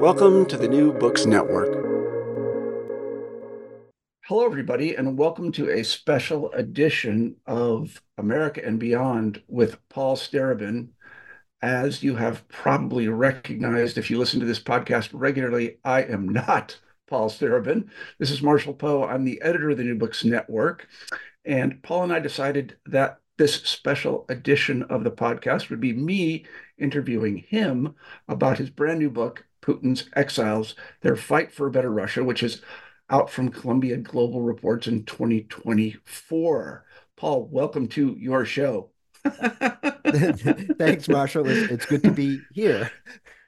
Welcome to the New Books Network. Hello, everybody, and welcome to a special edition of America and Beyond with Paul Starobin. As you have probably recognized if you listen to this podcast regularly, I am not Paul Starobin. This is Marshall Poe. I'm the editor of the New Books Network. And Paul and I decided that this special edition of the podcast would be me interviewing him about his brand new book, Putin's Exiles, Their Fight for a Better Russia, which is out from Columbia Global Reports in 2024. Paul, welcome to your show. Thanks, Marshall. It's, it's good to be here.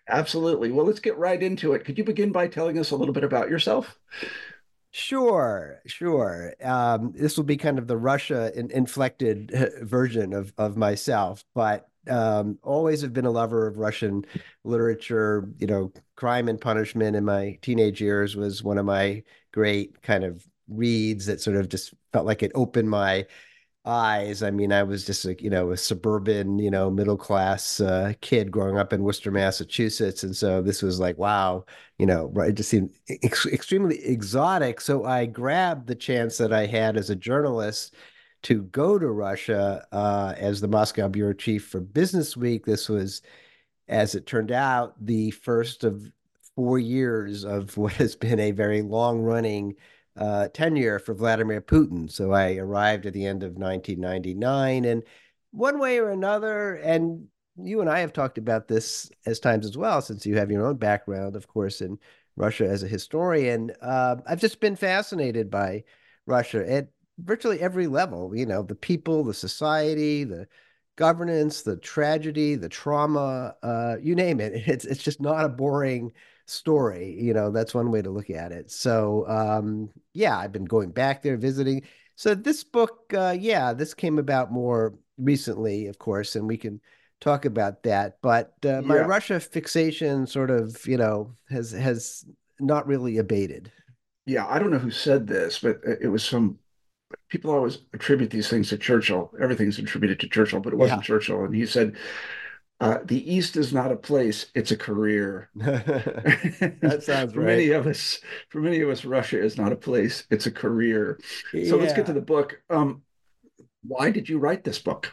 Absolutely. Well, let's get right into it. Could you begin by telling us a little bit about yourself? Sure, sure. Um, this will be kind of the Russia inflected version of of myself, but um, always have been a lover of Russian literature. You know, Crime and Punishment in my teenage years was one of my great kind of reads that sort of just felt like it opened my eyes. I mean, I was just a you know a suburban you know middle class uh, kid growing up in Worcester, Massachusetts, and so this was like wow, you know, it just seemed ex- extremely exotic. So I grabbed the chance that I had as a journalist to go to Russia uh, as the Moscow bureau chief for Business Week. This was, as it turned out, the first of four years of what has been a very long running uh, tenure for Vladimir Putin. So I arrived at the end of 1999, and one way or another, and you and I have talked about this as times as well, since you have your own background, of course, in Russia as a historian. Uh, I've just been fascinated by Russia. It virtually every level, you know, the people, the society, the governance, the tragedy, the trauma, uh, you name it. It's it's just not a boring story. You know, that's one way to look at it. So um, yeah, I've been going back there visiting. So this book, uh, yeah, this came about more recently, of course, and we can talk about that. But uh, my yeah. Russia fixation sort of, you know, has has not really abated. Yeah, I don't know who said this, but it was some people always attribute these things to Churchill. Everything's attributed to Churchill, but it wasn't yeah. Churchill. And he said, uh, "The East is not a place; it's a career." that sounds for right. many of us, for many of us, Russia is not a place; it's a career. So let's get to the book. Um, why did you write this book?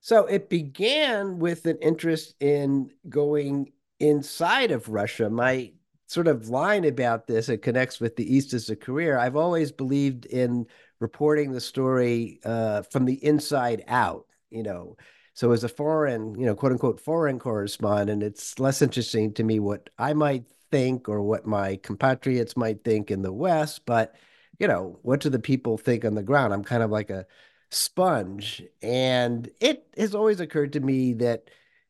So it began with an interest in going inside of Russia. My sort of line about this, it connects with the East as a career. I've always believed in reporting the story uh, from the inside out, you know. So as a foreign, you know, quote unquote foreign correspondent, it's less interesting to me what I might think or what my compatriots might think in the West, but you know, what do the people think on the ground? I'm kind of like a sponge. And it has always occurred to me that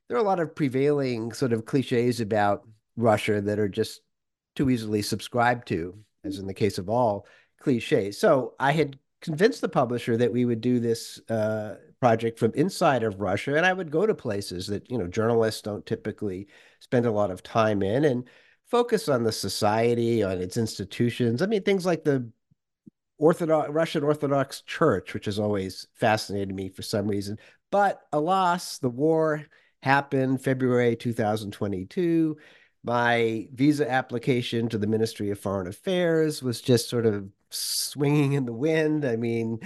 there are a lot of prevailing sort of cliches about Russia that are just too easily subscribed to, as in the case of all cliches. So I had convinced the publisher that we would do this uh, project from inside of Russia, and I would go to places that you know journalists don't typically spend a lot of time in, and focus on the society, on its institutions. I mean, things like the Orthodox Russian Orthodox Church, which has always fascinated me for some reason. But alas, the war happened February 2022. My visa application to the Ministry of Foreign Affairs was just sort of swinging in the wind. I mean,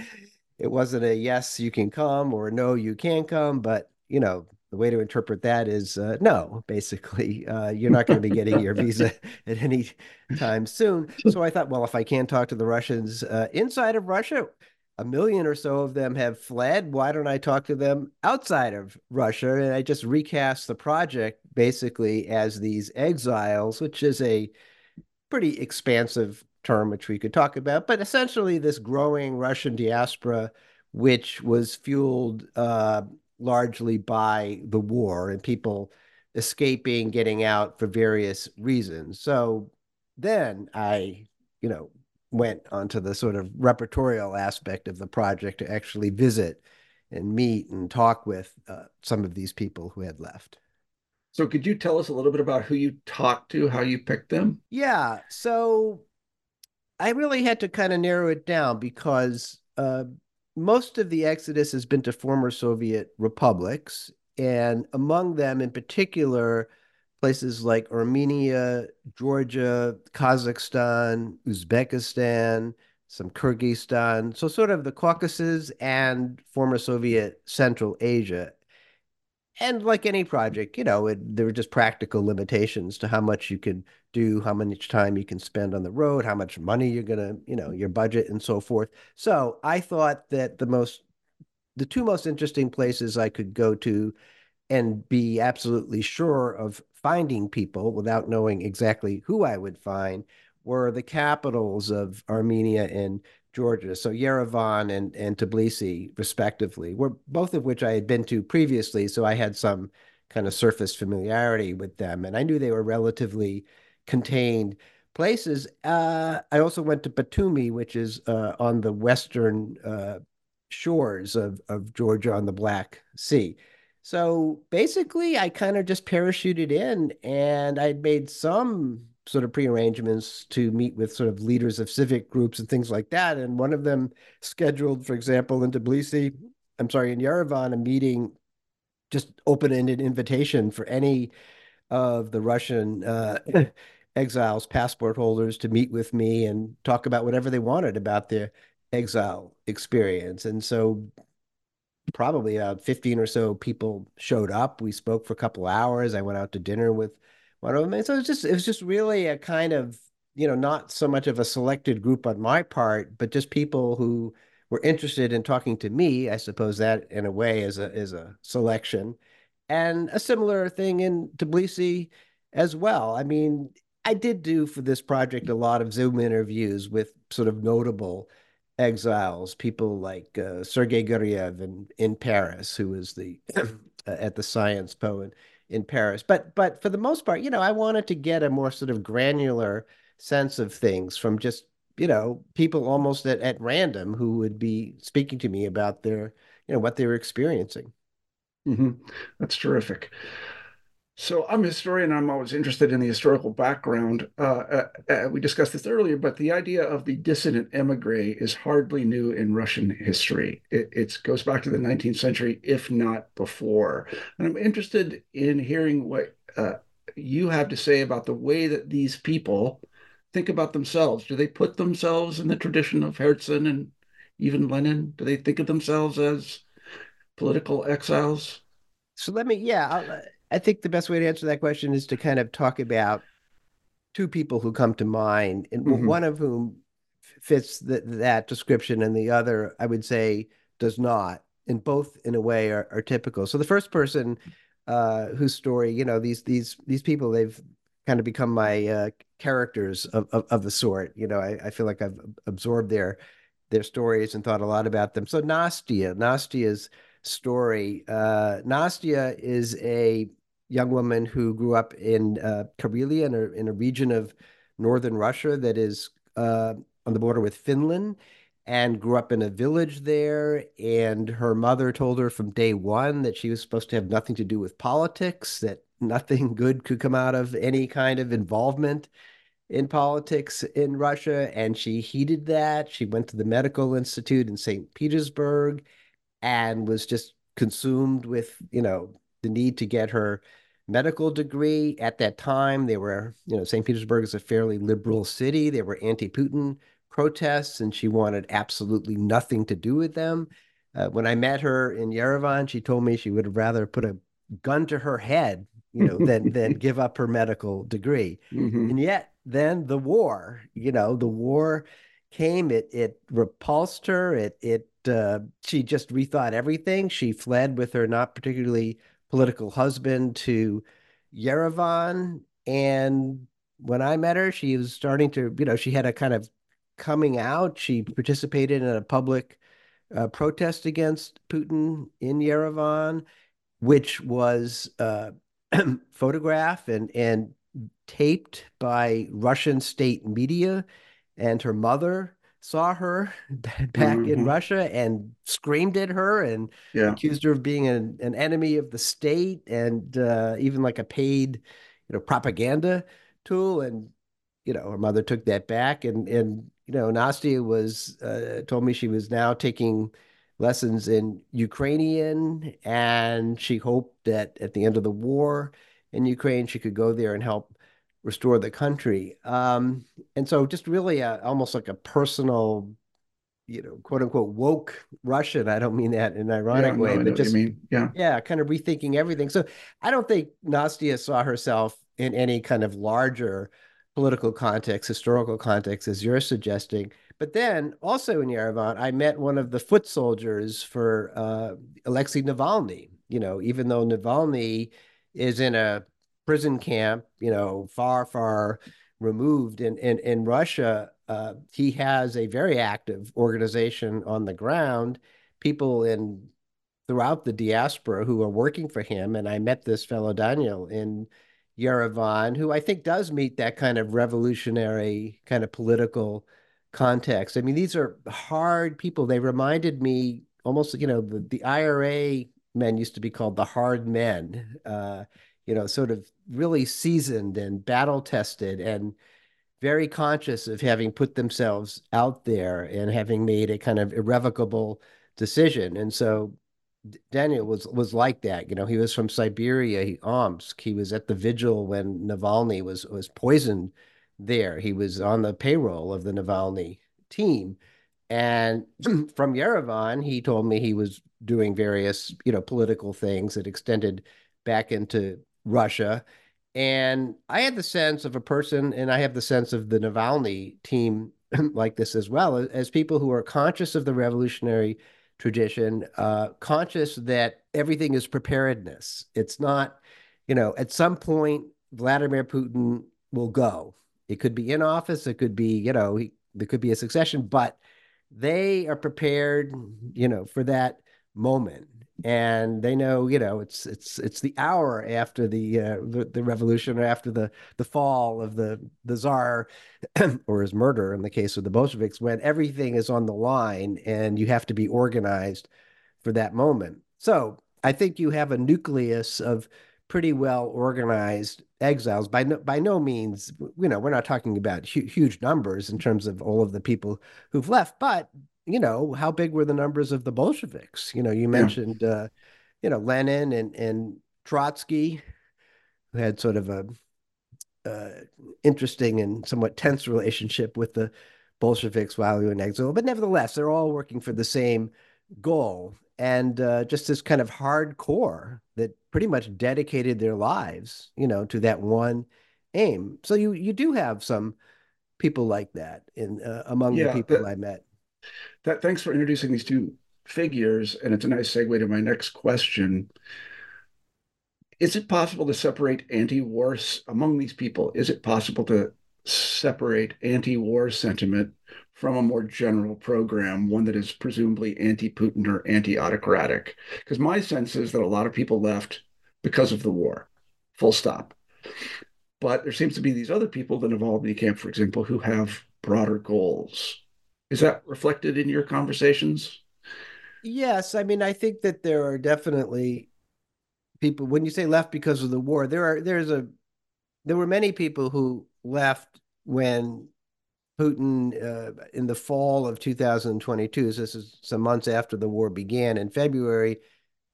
it wasn't a yes, you can come or no, you can't come, but you know, the way to interpret that is uh, no, basically, uh, you're not going to be getting your visa at any time soon. So I thought, well, if I can't talk to the Russians uh, inside of Russia, a million or so of them have fled. Why don't I talk to them outside of Russia? And I just recast the project basically as these exiles, which is a pretty expansive term, which we could talk about, but essentially this growing Russian diaspora, which was fueled uh, largely by the war and people escaping, getting out for various reasons. So then I, you know, went onto the sort of repertorial aspect of the project to actually visit and meet and talk with uh, some of these people who had left. So, could you tell us a little bit about who you talked to, how you picked them? Yeah. So, I really had to kind of narrow it down because uh, most of the exodus has been to former Soviet republics, and among them, in particular, places like Armenia, Georgia, Kazakhstan, Uzbekistan, some Kyrgyzstan. So, sort of the Caucasus and former Soviet Central Asia and like any project, you know, it, there were just practical limitations to how much you could do, how much time you can spend on the road, how much money you're gonna, you know, your budget and so forth. So I thought that the most, the two most interesting places I could go to and be absolutely sure of finding people without knowing exactly who I would find were the capitals of Armenia and Georgia, so Yerevan and, and Tbilisi, respectively, were both of which I had been to previously, so I had some kind of surface familiarity with them, and I knew they were relatively contained places. Uh, I also went to Batumi, which is uh, on the western uh, shores of, of Georgia on the Black Sea. So basically, I kind of just parachuted in, and I'd made some sort of prearrangements to meet with sort of leaders of civic groups and things like that. And one of them scheduled, for example, in Tbilisi, I'm sorry, in Yerevan, a meeting, just open-ended invitation for any of the Russian uh, exiles, passport holders, to meet with me and talk about whatever they wanted about their exile experience. And so probably about 15 or so people showed up. We spoke for a couple hours. I went out to dinner with one of them. And so it was just it was just really a kind of you know not so much of a selected group on my part, but just people who were interested in talking to me. I suppose that in a way is a is a selection, and a similar thing in Tbilisi as well. I mean, I did do for this project a lot of Zoom interviews with sort of notable exiles, people like uh, Sergei Guriev in, in Paris, who was the at the Science Po and in Paris. But but for the most part, you know, I wanted to get a more sort of granular sense of things from just you know people almost at, at random who would be speaking to me about their you know what they were experiencing. Mm-hmm. That's terrific. So I'm a historian. I'm always interested in the historical background. Uh, uh, uh, we discussed this earlier, but the idea of the dissident emigre is hardly new in Russian history. It goes back to the 19th century, if not before. And I'm interested in hearing what uh, you have to say about the way that these people think about themselves. Do they put themselves in the tradition of Herzen and even Lenin? Do they think of themselves as political exiles? So let me, yeah. I'll, I think the best way to answer that question is to kind of talk about two people who come to mind, and mm-hmm. one of whom fits the, that description, and the other, I would say, does not. And both, in a way, are, are typical. So the first person, uh, whose story, you know, these these these people, they've kind of become my uh, characters of, of, of the sort. You know, I, I feel like I've absorbed their their stories and thought a lot about them. So Nastia, Nastia's story. Uh, Nastia is a young woman who grew up in uh, Karelia, in a, in a region of northern Russia that is uh, on the border with Finland. and grew up in a village there. And her mother told her from day one that she was supposed to have nothing to do with politics, that nothing good could come out of any kind of involvement in politics in Russia. And she heeded that. She went to the medical institute in St. Petersburg and was just consumed with, you know, the need to get her medical degree. At that time, they were, you know, St. Petersburg is a fairly liberal city. They were anti Putin protests, and she wanted absolutely nothing to do with them. Uh, when I met her in Yerevan, she told me she would have rather put a gun to her head, you know, than than give up her medical degree. Mm-hmm. And yet, then the war, you know, the war came. It it repulsed her. It it uh, she just rethought everything. She fled with her not particularly political husband to Yerevan. And when I met her, she was starting to, you know, she had a kind of coming out. She participated in a public uh, protest against Putin in Yerevan, which was uh, photographed and, and taped by Russian state media. And her mother saw her back mm-hmm. in Russia and screamed at her and yeah. accused her of being an, an enemy of the state and uh, even like a paid, you know, propaganda tool. And you know, her mother took that back. And and you know, Nastia was uh, told me she was now taking lessons in Ukrainian, and she hoped that at the end of the war in Ukraine, she could go there and help restore the country. Um, and so just really a, almost like a personal, you know, quote unquote woke Russian. I don't mean that in an ironic yeah, way, no, but just yeah, yeah, kind of rethinking everything. So I don't think Nastia saw herself in any kind of larger political context, historical context, as you're suggesting. But then also in Yerevan, I met one of the foot soldiers for uh, Alexei Navalny. You know, even though Navalny is in a prison camp, you know, far, far removed in in, in Russia, uh, he has a very active organization on the ground. People in throughout the diaspora who are working for him, and I met this fellow Daniel in Yerevan, who I think does meet that kind of revolutionary kind of political context. I mean, these are hard people. They reminded me almost, you know, the, the IRA men used to be called the hard men. Uh, you know, sort of really seasoned and battle tested and very conscious of having put themselves out there and having made a kind of irrevocable decision. And so Daniel was was like that. You know, he was from Siberia, Omsk. He was at the vigil when Navalny was was poisoned there. He was on the payroll of the Navalny team. And from Yerevan, he told me he was doing various, you know, political things that extended back into Russia. And I had the sense of a person, and I have the sense of the Navalny team like this as well, as people who are conscious of the revolutionary tradition, uh, conscious that everything is preparedness. It's not, you know, at some point, Vladimir Putin will go. It could be in office, it could be, you know, he, there could be a succession, but they are prepared, you know, for that moment and they know you know it's it's it's the hour after the uh, the, the, revolution or after the the fall of the the czar or his murder in the case of the bolsheviks when everything is on the line and you have to be organized for that moment. So i think you have a nucleus of pretty well organized exiles. By no, by no means you know we're not talking about hu- huge numbers in terms of all of the people who've left but you know, how big were the numbers of the Bolsheviks? You know, you mentioned, yeah. uh, you know, Lenin and, and Trotsky, who had sort of a uh, interesting and somewhat tense relationship with the Bolsheviks while they were in exile. But nevertheless, they're all working for the same goal. And uh, just this kind of hardcore that pretty much dedicated their lives, you know, to that one aim. So you you do have some people like that in uh, among yeah, the people that, I met. That, thanks for introducing these two figures, and it's a nice segue to my next question. Is it possible to separate anti-war among these people? Is it possible to separate anti-war sentiment from a more general program, one that is presumably anti-Putin or anti-autocratic? Because my sense is that a lot of people left because of the war, full stop. But there seems to be these other people, that involved in the camp, for example, who have broader goals Is that reflected in your conversations? Yes, I mean, I think that there are definitely people when you say left because of the war, there are there's a there were many people who left when Putin uh, in the fall of 2022, so this is some months after the war began in February,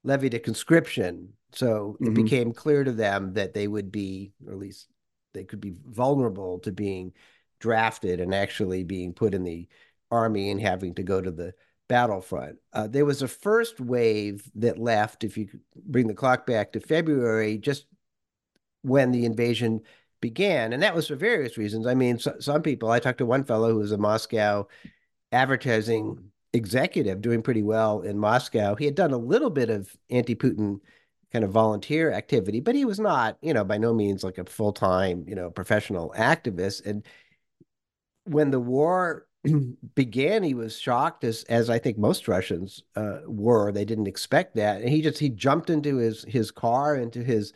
levied a conscription. So mm-hmm. it became clear to them that they would be, or at least they could be vulnerable to being drafted and actually being put in the army and having to go to the battlefront. Uh, there was a first wave that left, if you bring the clock back to February, just when the invasion began. And that was for various reasons. I mean, so, some people, I talked to one fellow who was a Moscow advertising executive doing pretty well in Moscow. He had done a little bit of anti Putin kind of volunteer activity, but he was not, you know, by no means like a full time, you know, professional activist. And when the war began, he was shocked, as as I think most Russians uh, were. They didn't expect that, and he just he jumped into his his car, into his,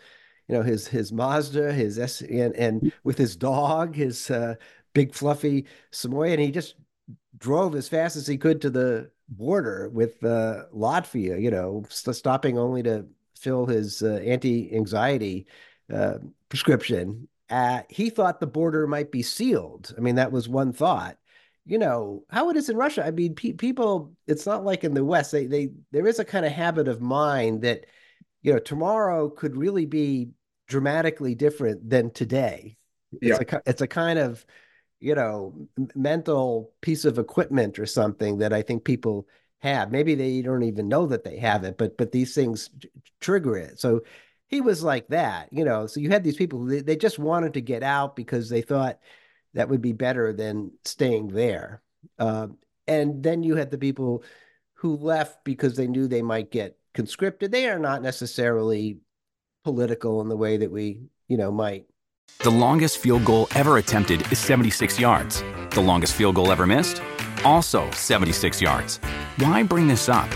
you know, his his Mazda, his S, and and with his dog, his uh, big fluffy Samoyed, and he just drove as fast as he could to the border with uh, Latvia. You know, st- stopping only to fill his uh, anti-anxiety uh, prescription. Uh, he thought the border might be sealed. I mean, that was one thought. You know how it is in Russia. I mean, pe- people. It's not like in the West. They they there is a kind of habit of mind that you know tomorrow could really be dramatically different than today. It's yeah. a it's a kind of you know mental piece of equipment or something that I think people have. Maybe they don't even know that they have it, but but these things trigger it. So he was like that, you know. So you had these people they, they just wanted to get out because they thought that would be better than staying there. Um, and then you had the people who left because they knew they might get conscripted. They are not necessarily political in the way that we, you know, might. The longest field goal ever attempted is 76 yards. The longest field goal ever missed? Also 76 yards. Why bring this up?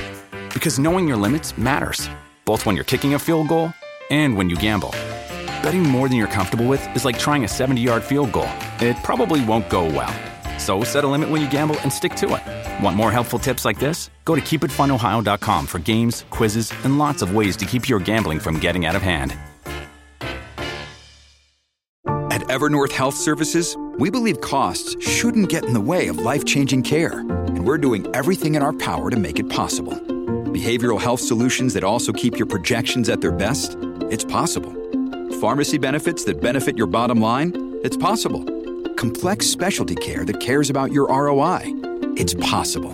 Because knowing your limits matters, both when you're kicking a field goal and when you gamble. Betting more than you're comfortable with is like trying a 70 yard field goal. It probably won't go well. So set a limit when you gamble and stick to it. Want more helpful tips like this? Go to keepitfunohio.com for games, quizzes, and lots of ways to keep your gambling from getting out of hand. At Evernorth Health Services, we believe costs shouldn't get in the way of life changing care and we're doing everything in our power to make it possible. Behavioral health solutions that also keep your projections at their best? It's possible. Pharmacy benefits that benefit your bottom line? It's possible. Complex specialty care that cares about your ROI? It's possible.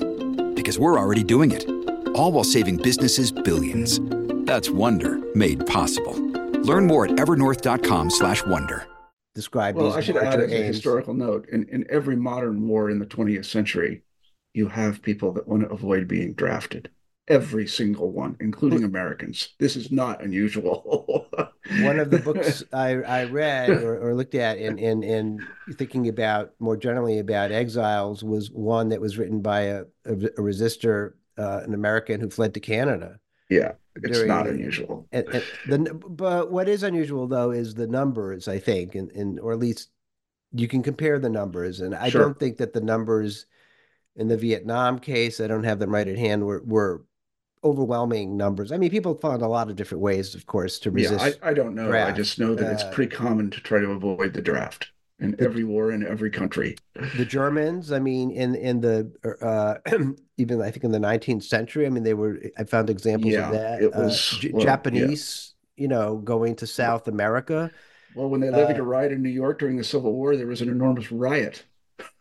Because we're already doing it. All while saving businesses billions. That's Wonder made possible. Learn more at evernorth.com/wonder. Describe well, I should add as a historical note: in, in every modern war in the 20th century, you have people that want to avoid being drafted. Every single one, including Americans. This is not unusual. one of the books I, I read or, or, looked at in, in, in thinking about more generally about exiles was one that was written by a, a, a resistor, uh, an American who fled to Canada. Yeah, it's during, not unusual. And, and the, but what is unusual though is the numbers, I think, and, and or at least you can compare the numbers. And I sure. don't think that the numbers in the Vietnam case, I don't have them right at hand, were, were overwhelming numbers. I mean, people found a lot of different ways, of course, to resist. Yeah, I, I don't know. Draft. I just know that uh, it's pretty common to try to avoid the draft in the, every war in every country. The Germans, I mean, in in the uh, even I think in the 19th century, I mean, they were. I found examples yeah, of that. It uh, was uh, well, Japanese, yeah. you know, going to South America. Well, when they levied uh, a riot in New York during the Civil War, there was an enormous riot.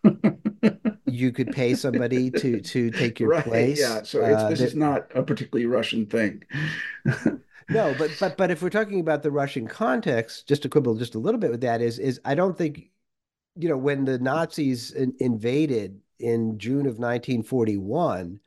you could pay somebody to to take your right, place. Yeah, so uh, this that, is not a particularly Russian thing. no, but but but if we're talking about the Russian context, just to quibble just a little bit with that is is I don't think you know when the Nazis in, invaded in June of 1941,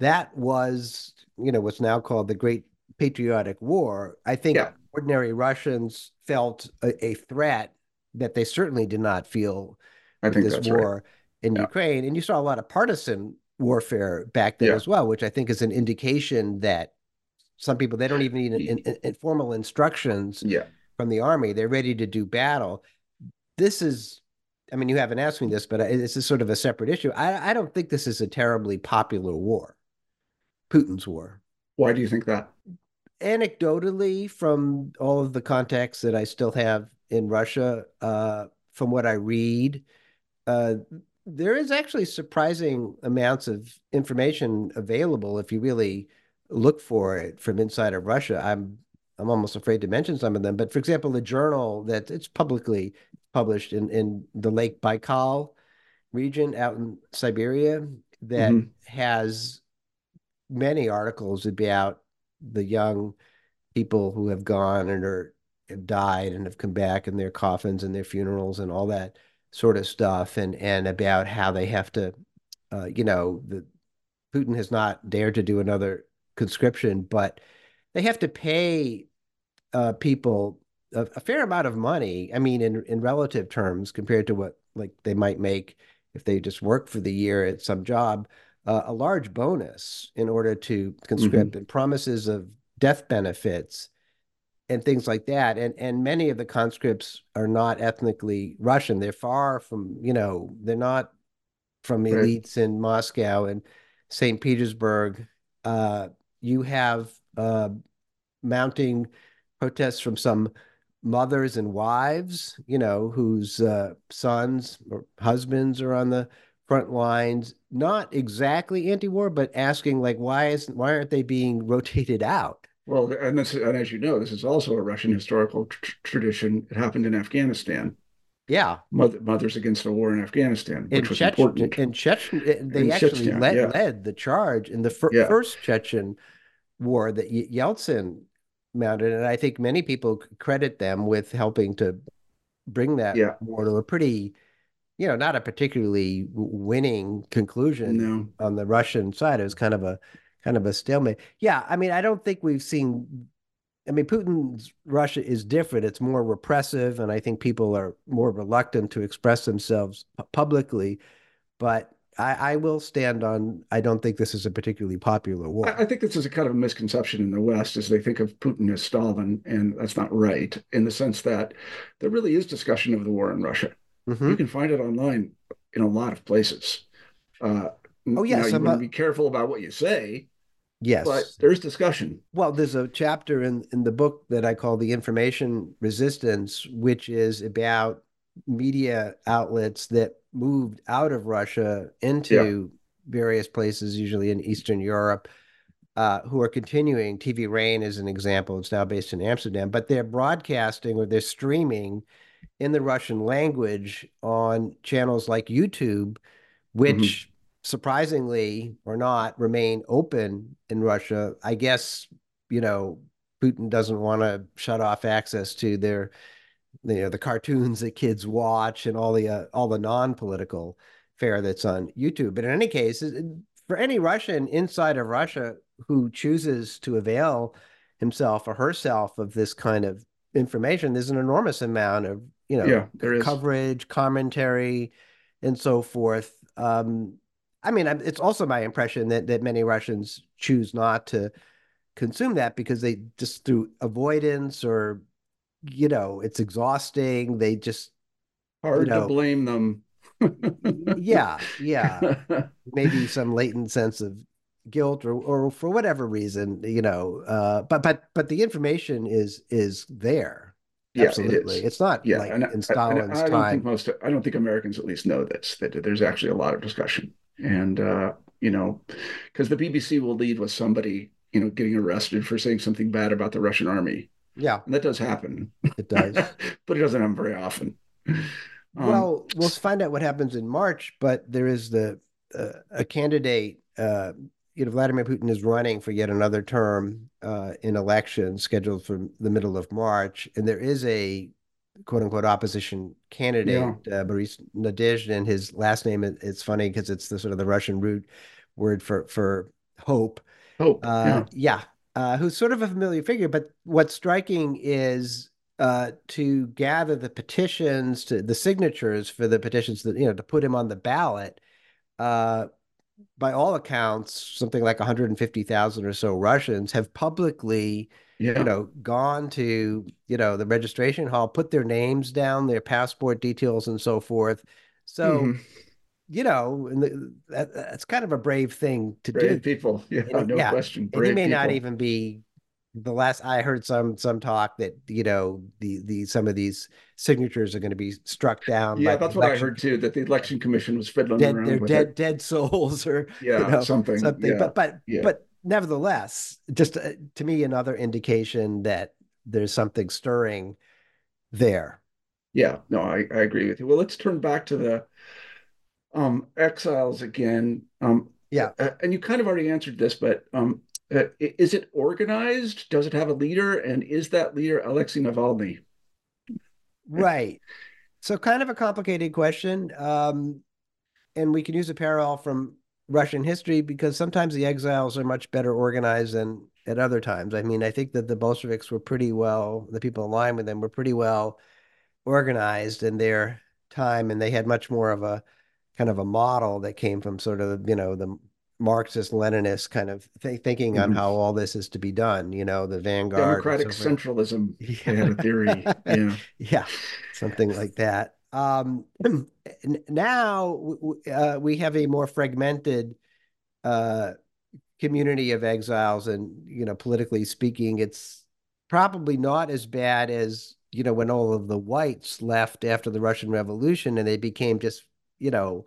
that was you know what's now called the Great Patriotic War. I think yeah. ordinary Russians felt a, a, threat that they certainly did not feel I think this war. Right in yeah. Ukraine, and you saw a lot of partisan warfare back then yeah. as well, which I think is an indication that some people they don't even need in, in, in formal instructions yeah. from the army; they're ready to do battle. This is I mean, you haven't asked me this, but this is sort of a separate issue. I, I don't think this is a terribly popular war, Putin's war. Why do you think that? Anecdotally, from all of the contacts that I still have in Russia, uh, from what I read, uh, there is actually surprising amounts of information available if you really look for it from inside of Russia. I'm I'm almost afraid to mention some of them, but for example, the journal that it's publicly published in in the Lake Baikal region out in Siberia that mm-hmm. has many articles about the young people who have gone and are have died and have come back in their coffins and their funerals and all that sort of stuff and and about how they have to uh, you know the Putin has not dared to do another conscription but they have to pay uh, people a, a, fair amount of money. I mean, in in relative terms, compared to what like they might make if they just work for the year at some job, uh, a large bonus in order to conscript mm-hmm. and promises of death benefits and things like that. And and many of the conscripts are not ethnically Russian. They're far from you know they're not from elites in Moscow and St. Petersburg. Uh, you have uh, mounting protests from some mothers and wives, you know, whose uh, sons or husbands are on the front lines, not exactly anti-war, but asking like, why is why aren't they being rotated out? Well, and, this, and as you know, this is also a Russian historical tr- tradition. It happened in Afghanistan. Yeah, Mother, mothers against the war in Afghanistan, which in was Chechen, important. In Chechen, eh, they in actually led, yeah. led the charge in the fir- yeah. first Chechen war that Yeltsin mounted, and I think many people credit them with helping to bring that yeah. war to a pretty, you know, not a particularly winning conclusion no. on the Russian side. It was kind of a kind of a stalemate. Yeah, I mean, I don't think we've seen. I mean, Putin's Russia is different. It's more repressive, and I think people are more reluctant to express themselves publicly. But I, I, will stand on. I don't think this is a particularly popular war. I, think this is a kind of a misconception in the West, as they think of Putin as Stalin, and that's not right. In the sense that there really is discussion of the war in Russia. Mm-hmm. You can find it online in a lot of places. Uh, oh yes, now, you want to be careful about what you say. Yes, but there's discussion. Well, there's a chapter in in the book that I call the information resistance, which is about media outlets that moved out of Russia into yeah. various places, usually in Eastern Europe, uh, who are continuing. TV Rain is an example. It's now based in Amsterdam, but they're broadcasting or they're streaming in the Russian language on channels like YouTube, which mm-hmm. Surprisingly or not remain open in Russia. I guess, you know, Putin doesn't want to shut off access to their you know the cartoons that kids watch and all the uh, all the non-political fare that's on YouTube. But in any case, for any Russian inside of Russia who chooses to avail himself or herself of this kind of information, there's an enormous amount of you know yeah, there is. coverage, commentary, and so forth. Um, I mean, it's also my impression that that many Russians choose not to consume that because they just through avoidance or you know, it's exhausting. They just hard you know, to blame them. yeah, yeah. Maybe some latent sense of guilt or or for whatever reason, you know. Uh, but but but the information is is there. Yeah, Absolutely. It it's not yeah, like and, in Stalin's and I don't time. Think most, I don't think Americans at least know this, that there's actually a lot of discussion. And, uh, you know, because the BBC will lead with somebody, you know, getting arrested for saying something bad about the Russian army. Yeah. And that does happen. It does. but it doesn't happen very often. Um, well, we'll find out what happens in March, but there is the uh, a candidate uh, you know, Vladimir Putin is running for yet another term uh, in election scheduled for the middle of March, and there is a quote unquote opposition candidate, yeah. uh, Boris Nadezhdin. And his last name it's funny because it's the sort of the Russian root word for for hope. Hope. Uh, yeah. yeah uh, who's sort of a familiar figure. But what's striking is uh, to gather the petitions, to the signatures for the petitions that you know to put him on the ballot. Uh, by all accounts, something like 150,000 or so Russians have publicly yeah. you know, gone to, you know, the registration hall, put their names down, their passport details and so forth. So, mm-hmm. you know, and the, that, that's kind of a brave thing to brave do. people. Yeah, and, no yeah. question. Brave and he may people. not even be the last I heard some some talk that you know the the some of these signatures are going to be struck down. Yeah, that's what I heard too. That the election commission was fiddling dead, around. They're with dead it. dead souls or yeah you know, something something. Yeah. But but yeah. but nevertheless, just uh, to me another indication that there's something stirring there. Yeah, no, I, I agree with you. Well, let's turn back to the um exiles again. Um, yeah, uh, and you kind of already answered this, but um, uh, is it organized? Does it have a leader? And is that leader Alexei Navalny? Right. So, kind of a complicated question. Um, and we can use a parallel from Russian history because sometimes the exiles are much better organized than at other times. I mean, I think that the Bolsheviks were pretty well, the people aligned with them were pretty well organized in their time, and they had much more of a kind of a model that came from sort of, you know, the Marxist Leninist kind of th- thinking mm-hmm. on how all this is to be done. You know, the vanguard, democratic so centralism. Yeah. Had a theory. Yeah, yeah, something like that. Um, now uh, we have a more fragmented uh, community of exiles, and you know, politically speaking, it's probably not as bad as you know when all of the whites left after the Russian Revolution, and they became just you know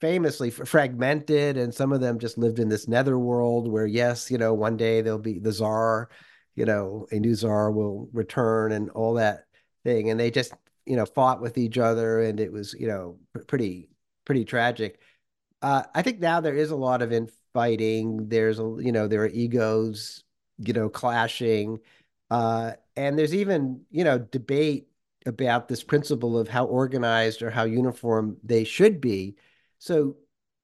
famously fragmented and some of them just lived in this netherworld where yes you know one day there'll be the czar you know a new czar will return and all that thing. And they just you know fought with each other and it was you know pretty pretty tragic. Uh, i think now there is a lot of infighting. There's a you know there are egos you know clashing. Uh, and there's even you know debate about this principle of how organized or how uniform they should be. So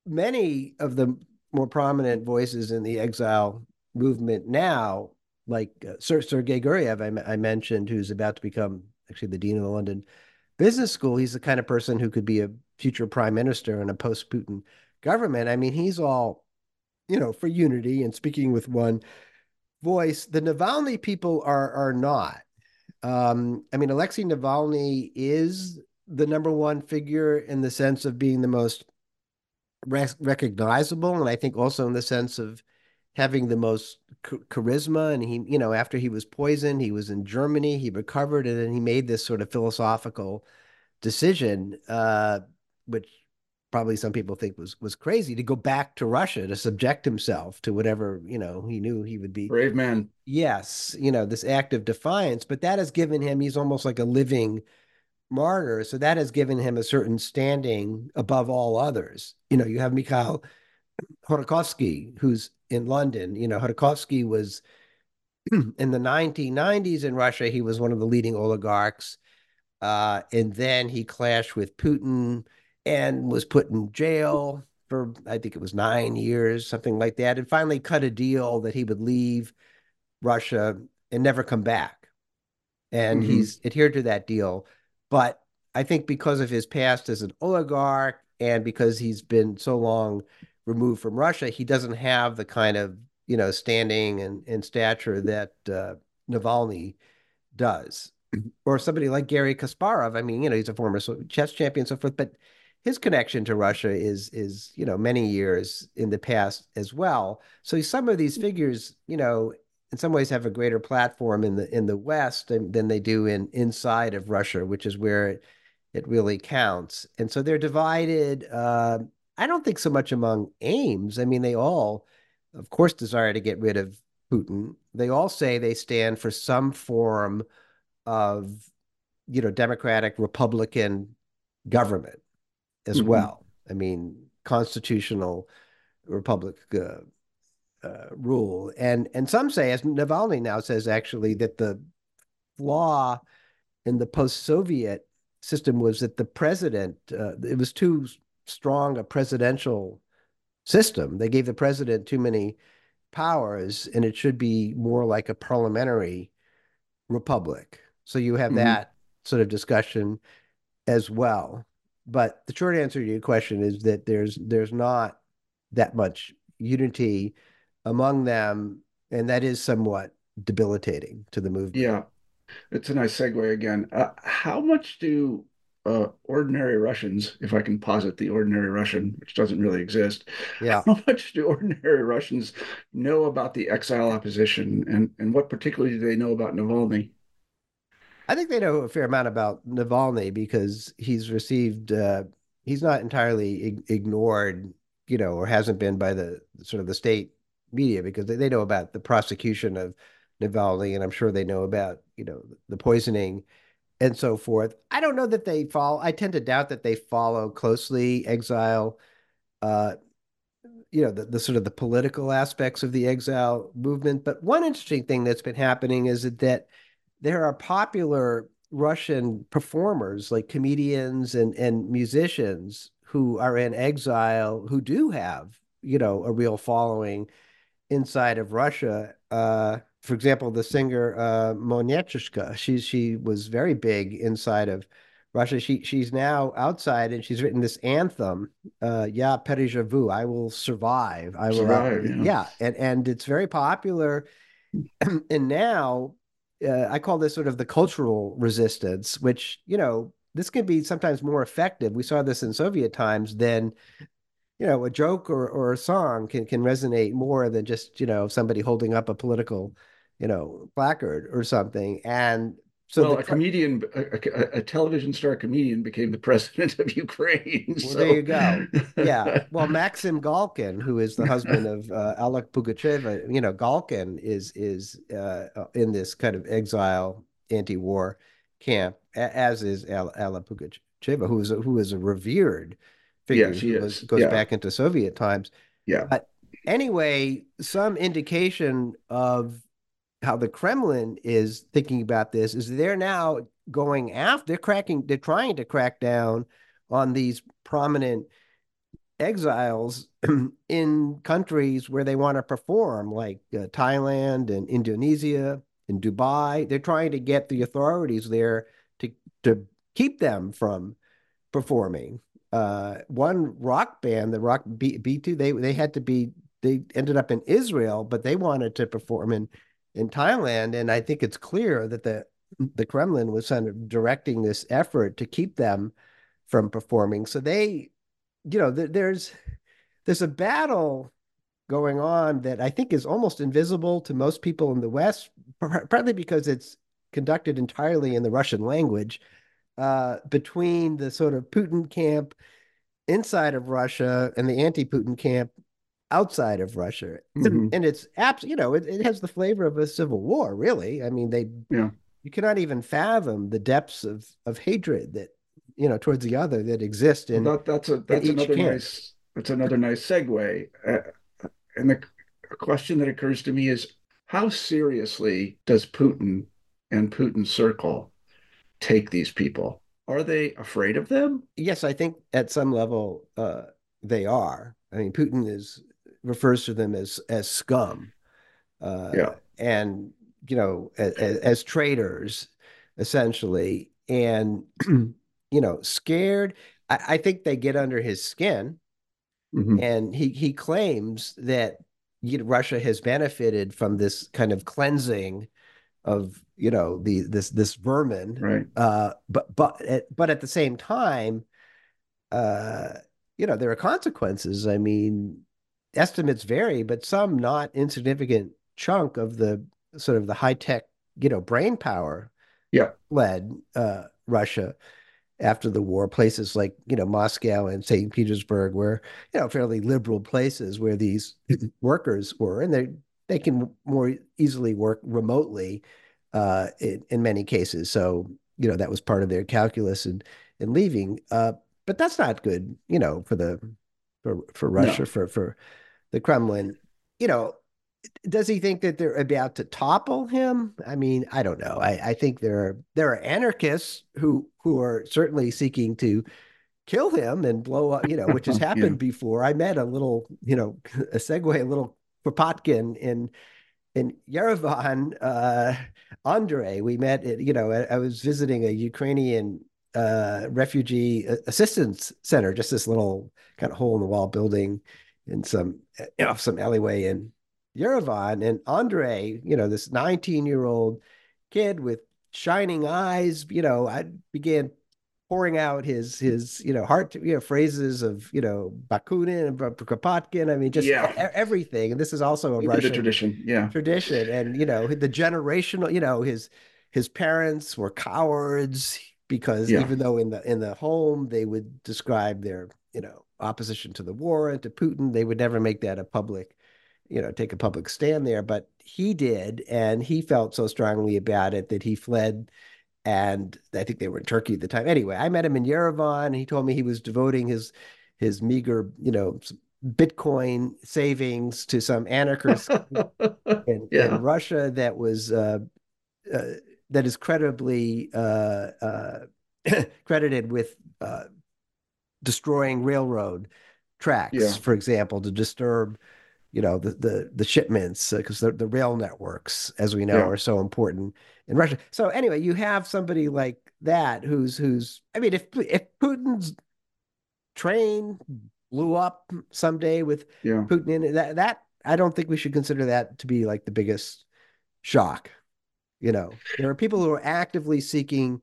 many of the more prominent voices in the exile movement now, like uh, Sergei Guriev, I mentioned, who's about to become actually the dean of the London Business School. He's the kind of person who could be a future prime minister in a post-Putin government. I mean, he's all, you know, for unity and speaking with one voice. The Navalny people are are not. Um, I mean, Alexei Navalny is the number one figure in the sense of being the most recognizable, and I think also in the sense of having the most charisma. And he, you know, after he was poisoned, he was in Germany, he recovered, and then he made this sort of philosophical decision, uh, which probably some people think was was crazy to go back to Russia to subject himself to whatever you know he knew he would be brave man. Yes, you know this act of defiance, but that has given him he's almost like a living martyr. So that has given him a certain standing above all others. You know, you have Mikhail Khodorkovsky, who's in London. You know, Khodorkovsky was in the 1990s in Russia, he was one of the leading oligarchs. Uh, and then he clashed with Putin and was put in jail for, I think it was nine years, something like that, and finally cut a deal that he would leave Russia and never come back. And mm-hmm. he's adhered to that deal. But I think because of his past as an oligarch and because he's been so long removed from Russia, he doesn't have the kind of you know standing and, and stature that uh, Navalny does, or somebody like Garry Kasparov. I mean, you know, he's a former chess champion, so forth, but his connection to Russia is is you know many years in the past as well. So some of these figures, you know, in some ways have a greater platform in the in the West than, than they do in inside of Russia, which is where it, it really counts. And so they're divided. Uh, I don't think so much among aims. I mean, they all, of course, desire to get rid of Putin. They all say they stand for some form of, you know, democratic Republican government as mm-hmm. well. I mean, constitutional republic. Uh, uh, rule. And and some say, as Navalny now says, actually, that the flaw in the post-Soviet system was that the president uh, it was too strong a presidential system. They gave the president too many powers, and it should be more like a parliamentary republic. So you have mm-hmm. that sort of discussion as well. But the short answer to your question is that there's there's not that much unity among them, and that is somewhat debilitating to the movement. Yeah, it's a nice segue again. Uh, how much do uh, ordinary Russians, if I can posit the ordinary Russian, which doesn't really exist, yeah. how much do ordinary Russians know about the exile opposition and, and what particularly do they know about Navalny? I think they know a fair amount about Navalny because he's received, uh, he's not entirely ig- ignored, you know, or hasn't been by the sort of the state media because they, they know about the prosecution of Navalny, and I'm sure they know about, you know, the poisoning and so forth. I don't know that they follow. I tend to doubt that they follow closely exile, uh, you know, the, the sort of the political aspects of the exile movement. But one interesting thing that's been happening is that there are popular Russian performers like comedians and and musicians who are in exile who do have you know a real following inside of Russia. Uh, for example, the singer uh, Monetochka, she she was very big inside of Russia. She she's now outside and she's written this anthem, uh, "Ya Perijavu," I will survive. I will survive. Yeah. yeah, and and it's very popular. and now, uh, I call this sort of the cultural resistance, which you know this can be sometimes more effective. We saw this in Soviet times than you know a joke or, or a song can can resonate more than just you know somebody holding up a political you know, placard or something. And so well, the, a comedian, a, a, television star comedian became the president of Ukraine. Well, so. there you go. Yeah. Well, Maxim Galkin, who is the husband of uh, Alla Pugacheva, you know, Galkin is is uh, in this kind of exile anti-war camp, as is Alla Pugacheva, who is a, who is a revered figure. Yeah, she goes, goes yeah. back into Soviet times. Yeah. But anyway, some indication of how the Kremlin is thinking about this is they're now going after they're cracking they're trying to crack down on these prominent exiles in countries where they want to perform like uh, Thailand and Indonesia and Dubai they're trying to get the authorities there to to keep them from performing uh, one rock band the rock B- B2 they they had to be they ended up in Israel but they wanted to perform in in Thailand, and I think it's clear that the the Kremlin was kind of directing this effort to keep them from performing. So they, you know, th- there's there's a battle going on that I think is almost invisible to most people in the West, partly because it's conducted entirely in the Russian language, uh, between the sort of Putin camp inside of Russia and the anti-Putin camp outside of Russia. Mm-hmm. And it's abs you know, it, it has the flavor of a civil war, really. I mean, they yeah. you cannot even fathom the depths of of hatred that, you know, towards the other that exist in well, that, that's a that's another camp. nice that's another nice segue. Uh, and the question that occurs to me is how seriously does Putin and Putin's circle take these people? Are they afraid of them? Yes, I think at some level uh, they are. I mean, Putin is refers to them as as scum. Uh, yeah. And you know, as, as traitors, essentially, and you know, scared. I, I, think they get under his skin, mm-hmm. and he he claims that you know, Russia has benefited from this kind of cleansing of you know the this this vermin right uh but but but at the same time uh you know there are consequences i mean estimates vary, but some not insignificant chunk of the sort of the high tech, you know, brain power yeah. led uh, Russia after the war. Places like you know Moscow and Saint Petersburg were you know fairly liberal places where these workers were, and they they can more easily work remotely uh, in, in many cases. So you know that was part of their calculus in in leaving. Uh, but that's not good, you know, for the for for Russia no. for for the Kremlin, you know, does he think that they're about to topple him? I mean, I don't know. I, I think there are there are anarchists who who are certainly seeking to kill him and blow up, you know, which has happened yeah. before. I met a little, you know, a segue, a little Kropotkin in in Yerevan, uh, Andre. We met, you know, I, I was visiting a Ukrainian uh, refugee assistance center, just this little kind of hole in the wall building in some you know some alleyway in Yerevan, and Andre, you know, this 19 year old kid with shining eyes, you know, I began pouring out his his you know heart you know phrases of you know Bakunin and Kropotkin. I mean, just yeah. everything. And this is also a Russian tradition, yeah, tradition. And you know the generational, you know his his parents were cowards because yeah. even though in the in the home they would describe their you know opposition to the war and to Putin, they would never make that a public you know take a public stand there but he did and he felt so strongly about it that he fled and I think they were in Turkey at the time. Anyway, I met him in Yerevan, and he told me he was devoting his his meager, you know, Bitcoin savings to some anarchist in, yeah. in, Russia that was uh, uh, that is credibly uh, uh credited with uh, destroying railroad tracks, yeah. for example, to disturb you know the the the shipments because uh, the, the rail networks as we know yeah. are so important in Russia. So anyway, you have somebody like that who's who's I mean if if Putin's train blew up someday with yeah. Putin in it that that I don't think we should consider that to be like the biggest shock. You know, there are people who are actively seeking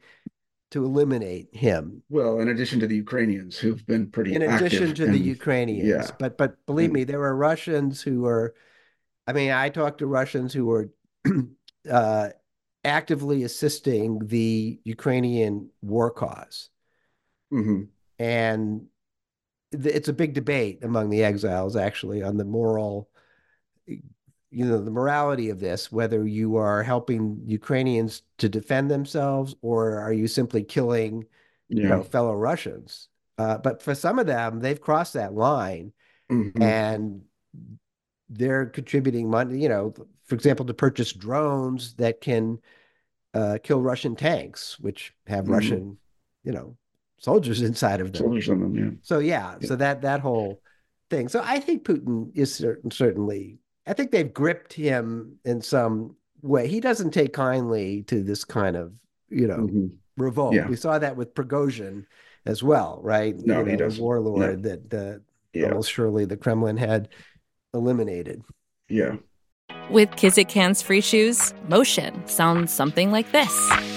to eliminate him. Well, in addition to the Ukrainians who've been pretty in addition to and, the Ukrainians. Yeah. But but believe me, there are Russians who are I mean, I talked to Russians who were uh, actively assisting the Ukrainian war because mm-hmm. And it's a big debate among the exiles actually on the moral you know the morality of this whether you are helping ukrainians to defend themselves or are you simply killing yeah. you know fellow russians uh, but for some of them they've crossed that line mm-hmm. and they're contributing money you know for example to purchase drones that can uh, kill russian tanks which have mm-hmm. russian you know soldiers inside of them soldiers in them yeah so yeah, yeah, so that that whole thing so i think putin is certain, certainly I think they've gripped him in some way. He doesn't take kindly to this kind of, you know, mm-hmm. revolt. Yeah. We saw that with Prigozhin as well, right? No, you know, he doesn't. Warlord no. that uh, yeah. almost surely the Kremlin had eliminated. Yeah. With Kizik hands free shoes, motion sounds something like this.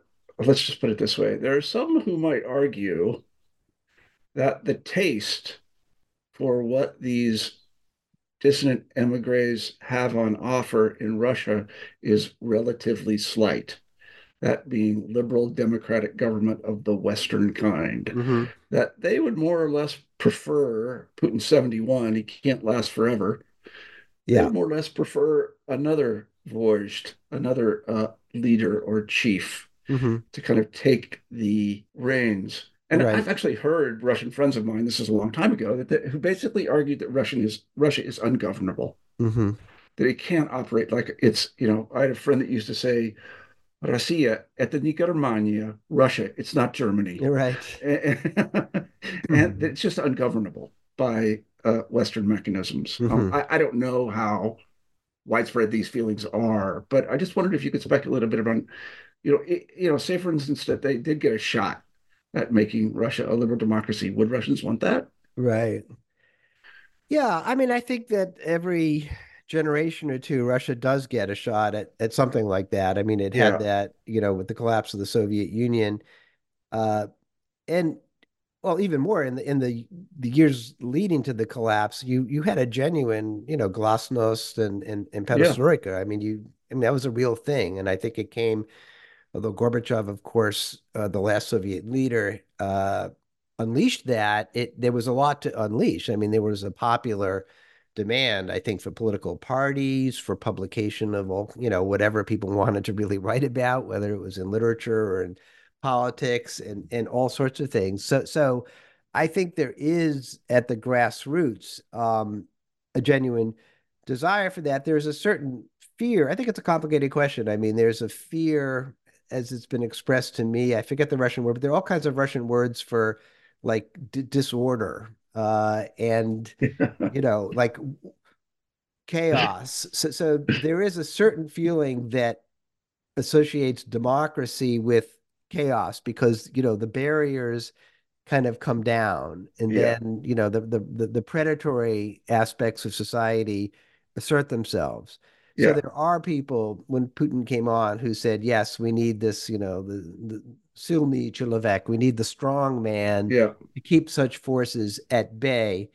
let's just put it this way there are some who might argue that the taste for what these dissident emigres have on offer in Russia is relatively slight. That being liberal democratic government of the Western kind. Mm-hmm. That they would more or less prefer Putin 71, he can't last forever. Yeah. More or less prefer another Vozhd, another uh, leader or chief mm-hmm. to kind of take the reins. And right. I've actually heard Russian friends of mine, this is a long time ago, that they, who basically argued that Russian is Russia is ungovernable. Mm-hmm. That it can't operate like it's, you know, I had a friend that used to say, Russia, это не Германия, Russia, it's not Germany. You're right. And, mm-hmm. it's just ungovernable by uh, Western mechanisms. Um, mm-hmm. Um, I, I, don't know how widespread these feelings are, but I just wondered if you could speculate a bit about you know, it, you know, say for instance that they did get a shot at making Russia a liberal democracy. Would Russians want that? Right. Yeah, I mean, I think that every generation or two, Russia does get a shot at at something like that. I mean, it had yeah. that, you know, with the collapse of the Soviet Union, uh, and well, even more in the in the the years leading to the collapse, you you had a genuine, you know, glasnost and and, and perestroika. Yeah. I mean, you, I mean, that was a real thing, and I think it came although Gorbachev, of course, uh, the last Soviet leader, uh, unleashed that, it there was a lot to unleash. I mean, there was a popular demand, I think, for political parties, for publication of all, you know, whatever people wanted to really write about, whether it was in literature or in politics and and all sorts of things. So so I think there is at the grassroots um, a genuine desire for that. There's a certain fear. I think it's a complicated question. I mean, there's a fear as it's been expressed to me. I forget the Russian word, but there are all kinds of Russian words for like disorder uh, and you know like chaos. So, so there is a certain feeling that associates democracy with chaos because you know the barriers kind of come down and yeah. then you know the, the the predatory aspects of society assert themselves so yeah. there are people when Putin came on who said, "Yes, we need this. You know, the, the Sulny We need the strong man yeah. to keep such forces at bay."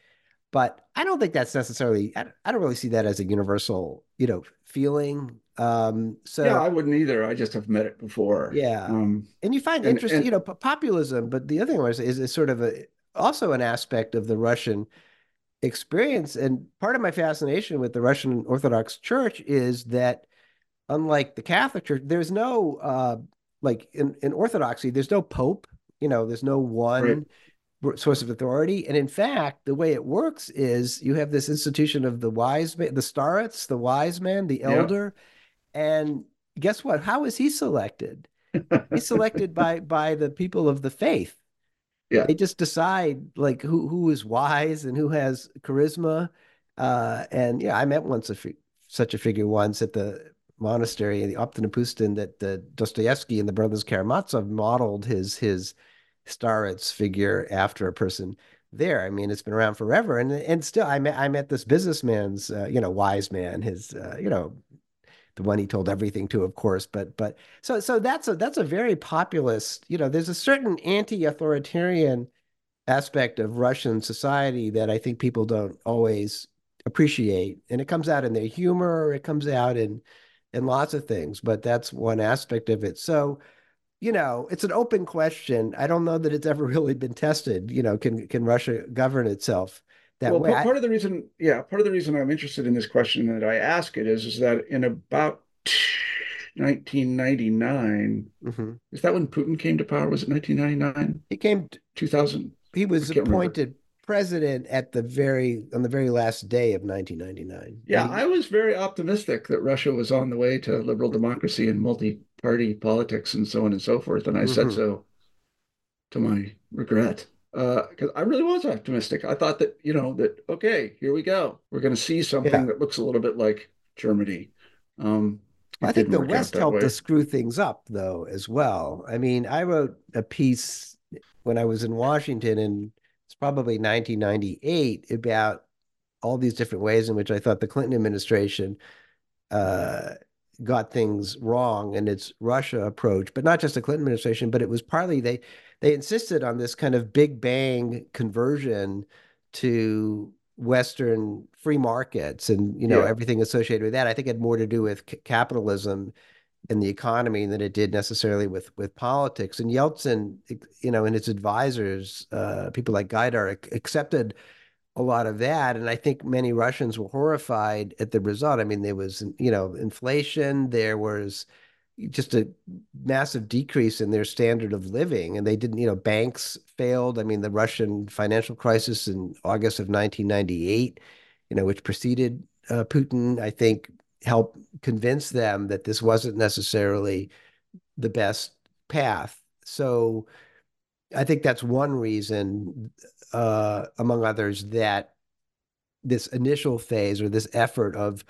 But I don't think that's necessarily. I, I don't really see that as a universal, you know, feeling. Um, so yeah, I wouldn't either. I just have met it before. Yeah, um, and you find interesting, and, you know, populism. But the other thing was is, is sort of a also an aspect of the Russian experience. And part of my fascination with the Russian Orthodox Church is that, unlike the Catholic Church, there's no uh, like in, in Orthodoxy, there's no pope. You know, there's no one. Right. source of authority. And in fact, the way it works is you have this institution of the wise man, the starets, the wise man, the elder, yeah and guess what? How is he selected? He's selected by by the people of the faith. Yeah. They just decide like who who is wise and who has charisma. Uh, and yeah, I met once a such a figure once at the monastery in the Optina Pustyn that the Dostoevsky and the brothers Karamazov modeled his his starets figure after a person there. I mean, it's been around forever, and and still, I met I met this businessman's, uh, you know, wise man, his, uh, you know, the one he told everything to, of course. But but so so that's a that's a very populist. You know, there's a certain anti-authoritarian aspect of Russian society that I think people don't always appreciate, and it comes out in their humor. It comes out in in lots of things, but that's one aspect of it. So you know, it's an open question. I don't know that it's ever really been tested. You know, can can Russia govern itself? That well, way. Part, part of the reason, yeah, part of the reason I'm interested in this question that I ask it is, is that in about 1999, mm-hmm. is that when Putin came to power? Was it 1999? He came 2000. He was appointed remember. president at the very on the very last day of 1999. Yeah, he, I was very optimistic that Russia was on the way to liberal democracy and multi-party politics and so on and so forth, and I mm-hmm. said so to my regret because uh, I really was optimistic. I thought that you know that okay, here we go. We're going to see something yeah. that looks a little bit like Germany. Um, I think the West helped way. to screw things up, though, as well. I mean, I wrote a piece when I was in Washington, and it's probably 1998 about all these different ways in which I thought the Clinton administration uh, got things wrong in its Russia approach, but not just the Clinton administration, but it was partly they they insisted on this kind of big bang conversion to Western free markets and you know yeah. everything associated with that. I think it had more to do with c- capitalism and the economy than it did necessarily with with politics. And Yeltsin, you know, and his advisors, uh, people like Gaidar, accepted a lot of that. And I think many Russians were horrified at the result. I mean, there was you know inflation, there was just a massive decrease in their standard of living and they didn't you know banks failed. I mean the russian financial crisis in august of 1998 you know which preceded uh, putin i think helped convince them that this wasn't necessarily the best path. So i think that's one reason uh, among others that this initial phase or this effort of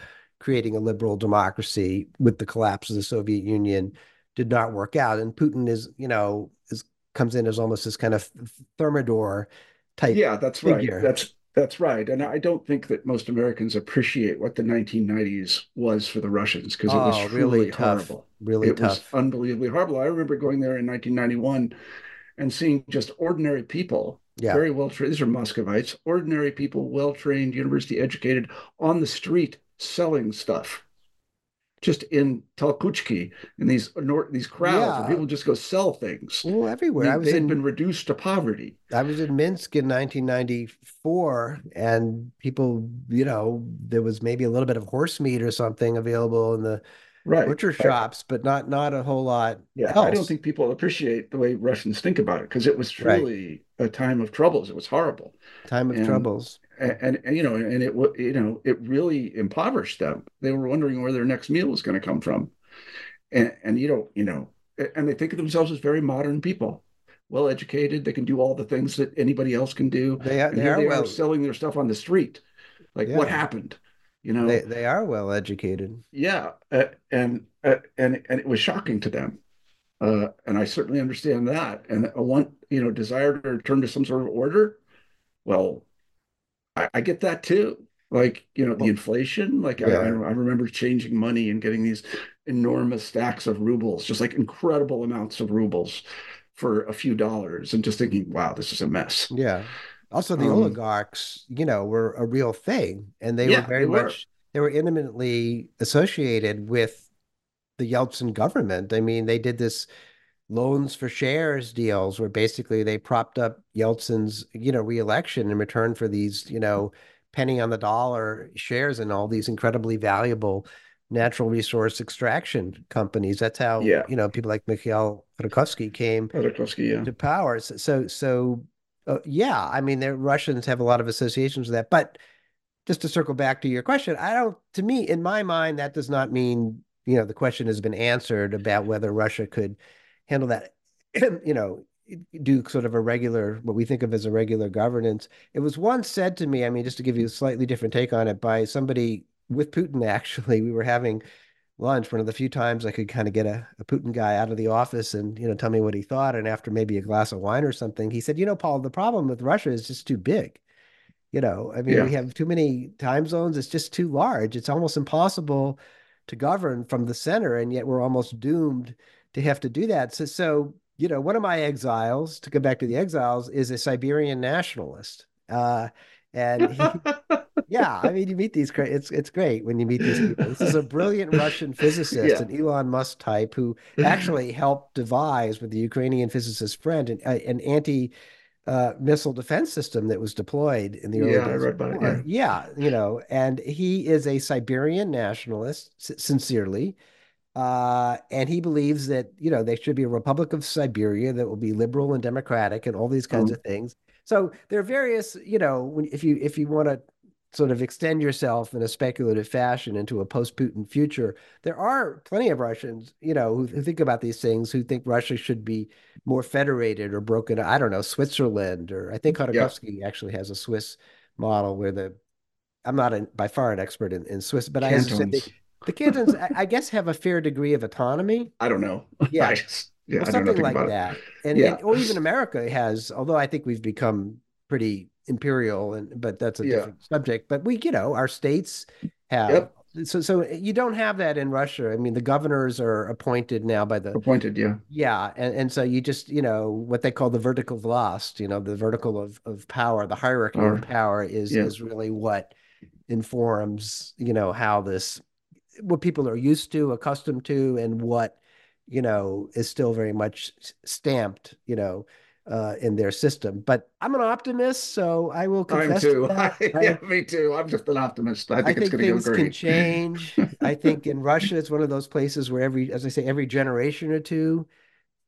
creating a liberal democracy with the collapse of the Soviet Union did not work out. And Putin is, you know, is comes in as almost this kind of thermidor type. Yeah, that's figure. right. That's that's right. And I don't think that most Americans appreciate what the 1990s was for the Russians because it was oh, really tough. horrible. Really it tough. was unbelievably horrible. I remember going there in 1991 and seeing just ordinary people yeah. very well trained. These are Muscovites, ordinary people, well trained, university educated, on the street selling stuff just in tolkuchki in these these crowds yeah. where people just go sell things. Well, everywhere. They, I was they in, been reduced to poverty. I was in Minsk in 1994, and people, you know, there was maybe a little bit of horse meat or something available in the right. butcher shops, but not not a whole lot. Yeah, else. I don't think people appreciate the way Russians think about it because it was truly right. a time of troubles. It was horrible. Time of and, troubles and, and you know, and it you know, it really impoverished them. They were wondering where their next meal was going to come from, and and you know, you know, and they think of themselves as very modern people, well educated. They can do all the things that anybody else can do. They are, they are they well, selling their stuff on the street. Like what happened? You know, they they are well educated. yeah, uh, and uh, and and it was shocking to them, uh, and I certainly understand that. And a want, you know, desire to return to some sort of order. Well, I, I get that too. Like you know, the inflation. Like I, Yeah. I, I remember changing money and getting these enormous stacks of rubles, just like incredible amounts of rubles for a few dollars, and just thinking, wow, this is a mess. Yeah. Also, the Um, oligarchs, you know, were a real thing, and they Yeah, were very they were. much they were intimately associated with the Yeltsin government. I mean, they did this loans for shares deals where basically they propped up Yeltsin's, you know, reelection in return for these, you know, penny on the dollar shares and all these incredibly valuable natural resource extraction companies. That's how, Yeah. you know, people like Mikhail Khodorkovsky came Khodorkovsky, yeah. to power. So, so, so uh, yeah, I mean, the Russians have a lot of associations with that. But just to circle back to your question, I don't, to me, in my mind, that does not mean, you know, the question has been answered about whether Russia could handle that, you know, do sort of a regular, what we think of as a regular governance. It was once said to me, I mean, just to give you a slightly different take on it, by somebody with Putin, actually, we were having lunch, one of the few times I could kind of get a, a Putin guy out of the office and, you know, tell me what he thought. And after maybe a glass of wine or something, he said, you know, Paul, the problem with Russia is just too big. You know, I mean, Yeah. we have too many time zones. It's just too large. It's almost impossible to govern from the center, and yet we're almost doomed to have to do that. So, so you know, one of my exiles, to go back to the exiles, is a Siberian nationalist. Uh, and he, yeah, I mean, you meet these great. It's it's great when you meet these people. This is a brilliant Russian physicist, Yeah. an Elon Musk type, who actually helped devise with the Ukrainian physicist friend an, an anti uh, missile defense system that was deployed in the early Yeah, days read of about it, war. Yeah, you know, and he is a Siberian nationalist, sincerely. Uh, and he believes that, you know, there should be a Republic of Siberia that will be liberal and democratic and all these kinds Mhm. of things. So there are various, you know, if you if you want to sort of extend yourself in a speculative fashion into a post-Putin future, there are plenty of Russians, you know, who, who think about these things, who think Russia should be more federated or broken. I don't know, Switzerland, or I think Khodorkovsky actually has a Swiss model where the I'm not an, by far an expert in, in Swiss, but I as I said, the, Cantons. I, guess, have a fair degree of autonomy. I don't know. Yeah. Just, yeah, Or something like that. And, Yeah. and or even America has, although I think we've become pretty imperial and but that's a Yeah. different subject. But we, you know, our states have Yep. so so you don't have that in Russia. I mean, the governors are appointed now by the Appointed, yeah. yeah, and, and so you just, you know, what they call the vertical vlasti, you know, the vertical of, of power, the hierarchy Power. of power is Yeah. is really what informs, you know, how this what people are used to, accustomed to, and what, you know, is still very much stamped, you know, uh, in their system. But I'm an optimist, so I will I'm confess to too. that. I- yeah, me too. I'm just an optimist. I I think it's think going to go things can great. change. I think in Russia, it's one of those places where every, as I say, every generation or two,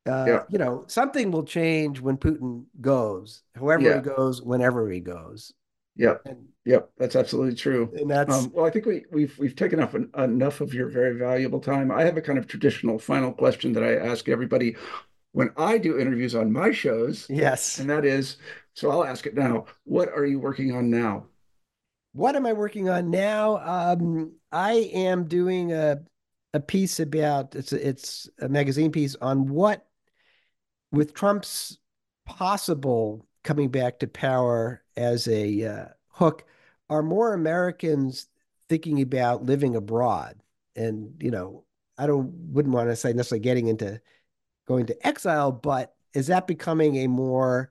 uh, Yeah. you know, something will change when Putin goes, whoever Yeah. he goes, whenever he goes. Yep, And, yep, that's absolutely true. and that's, Um, well, I think we, we've we've taken up en- enough of your very valuable time. I have a kind of traditional final question that I ask everybody when I do interviews on my shows, yes. and that is, so I'll ask it now. What are you working on now? What am I working on now? Um, I am doing a a piece about it's a, it's a magazine piece on what with Trump's possible coming back to power as a uh, hook, are more Americans thinking about living abroad? And you know, I don't wouldn't want to say necessarily getting into going to exile, but is that becoming a more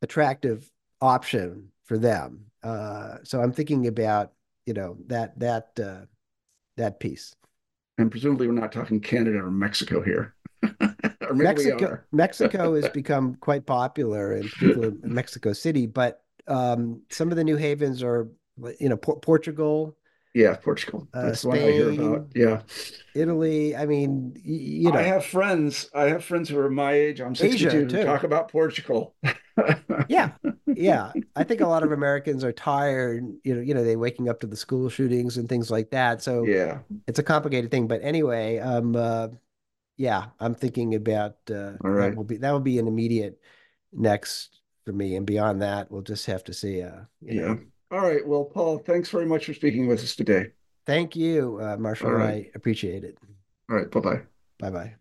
attractive option for them? Uh, so I'm thinking about you know that that uh, that piece. And presumably we're not talking Canada or Mexico here. or maybe we Mexico. Mexico has become quite popular, in in Mexico City. But um, some of the new havens are, you know, Por- Portugal, Yeah, Portugal. Uh, That's the one I hear Spain. about. Yeah. Italy. I mean, you know, I have friends. I have friends who are my age. I'm Asia, 62 who too. talk about Portugal. yeah, yeah. I think a lot of Americans are tired. You know, you know, they waking up to the school shootings and things like that. So yeah, it's a complicated thing. But anyway, um, uh, yeah, I'm thinking about uh, All right. that will be that will be an immediate next for me, and beyond that, we'll just have to see. Uh, you yeah. know. All right. Well, Paul, thanks very much for speaking with us today. Thank you, uh, Marshall. All right. I appreciate it. All right. Bye bye. Bye bye.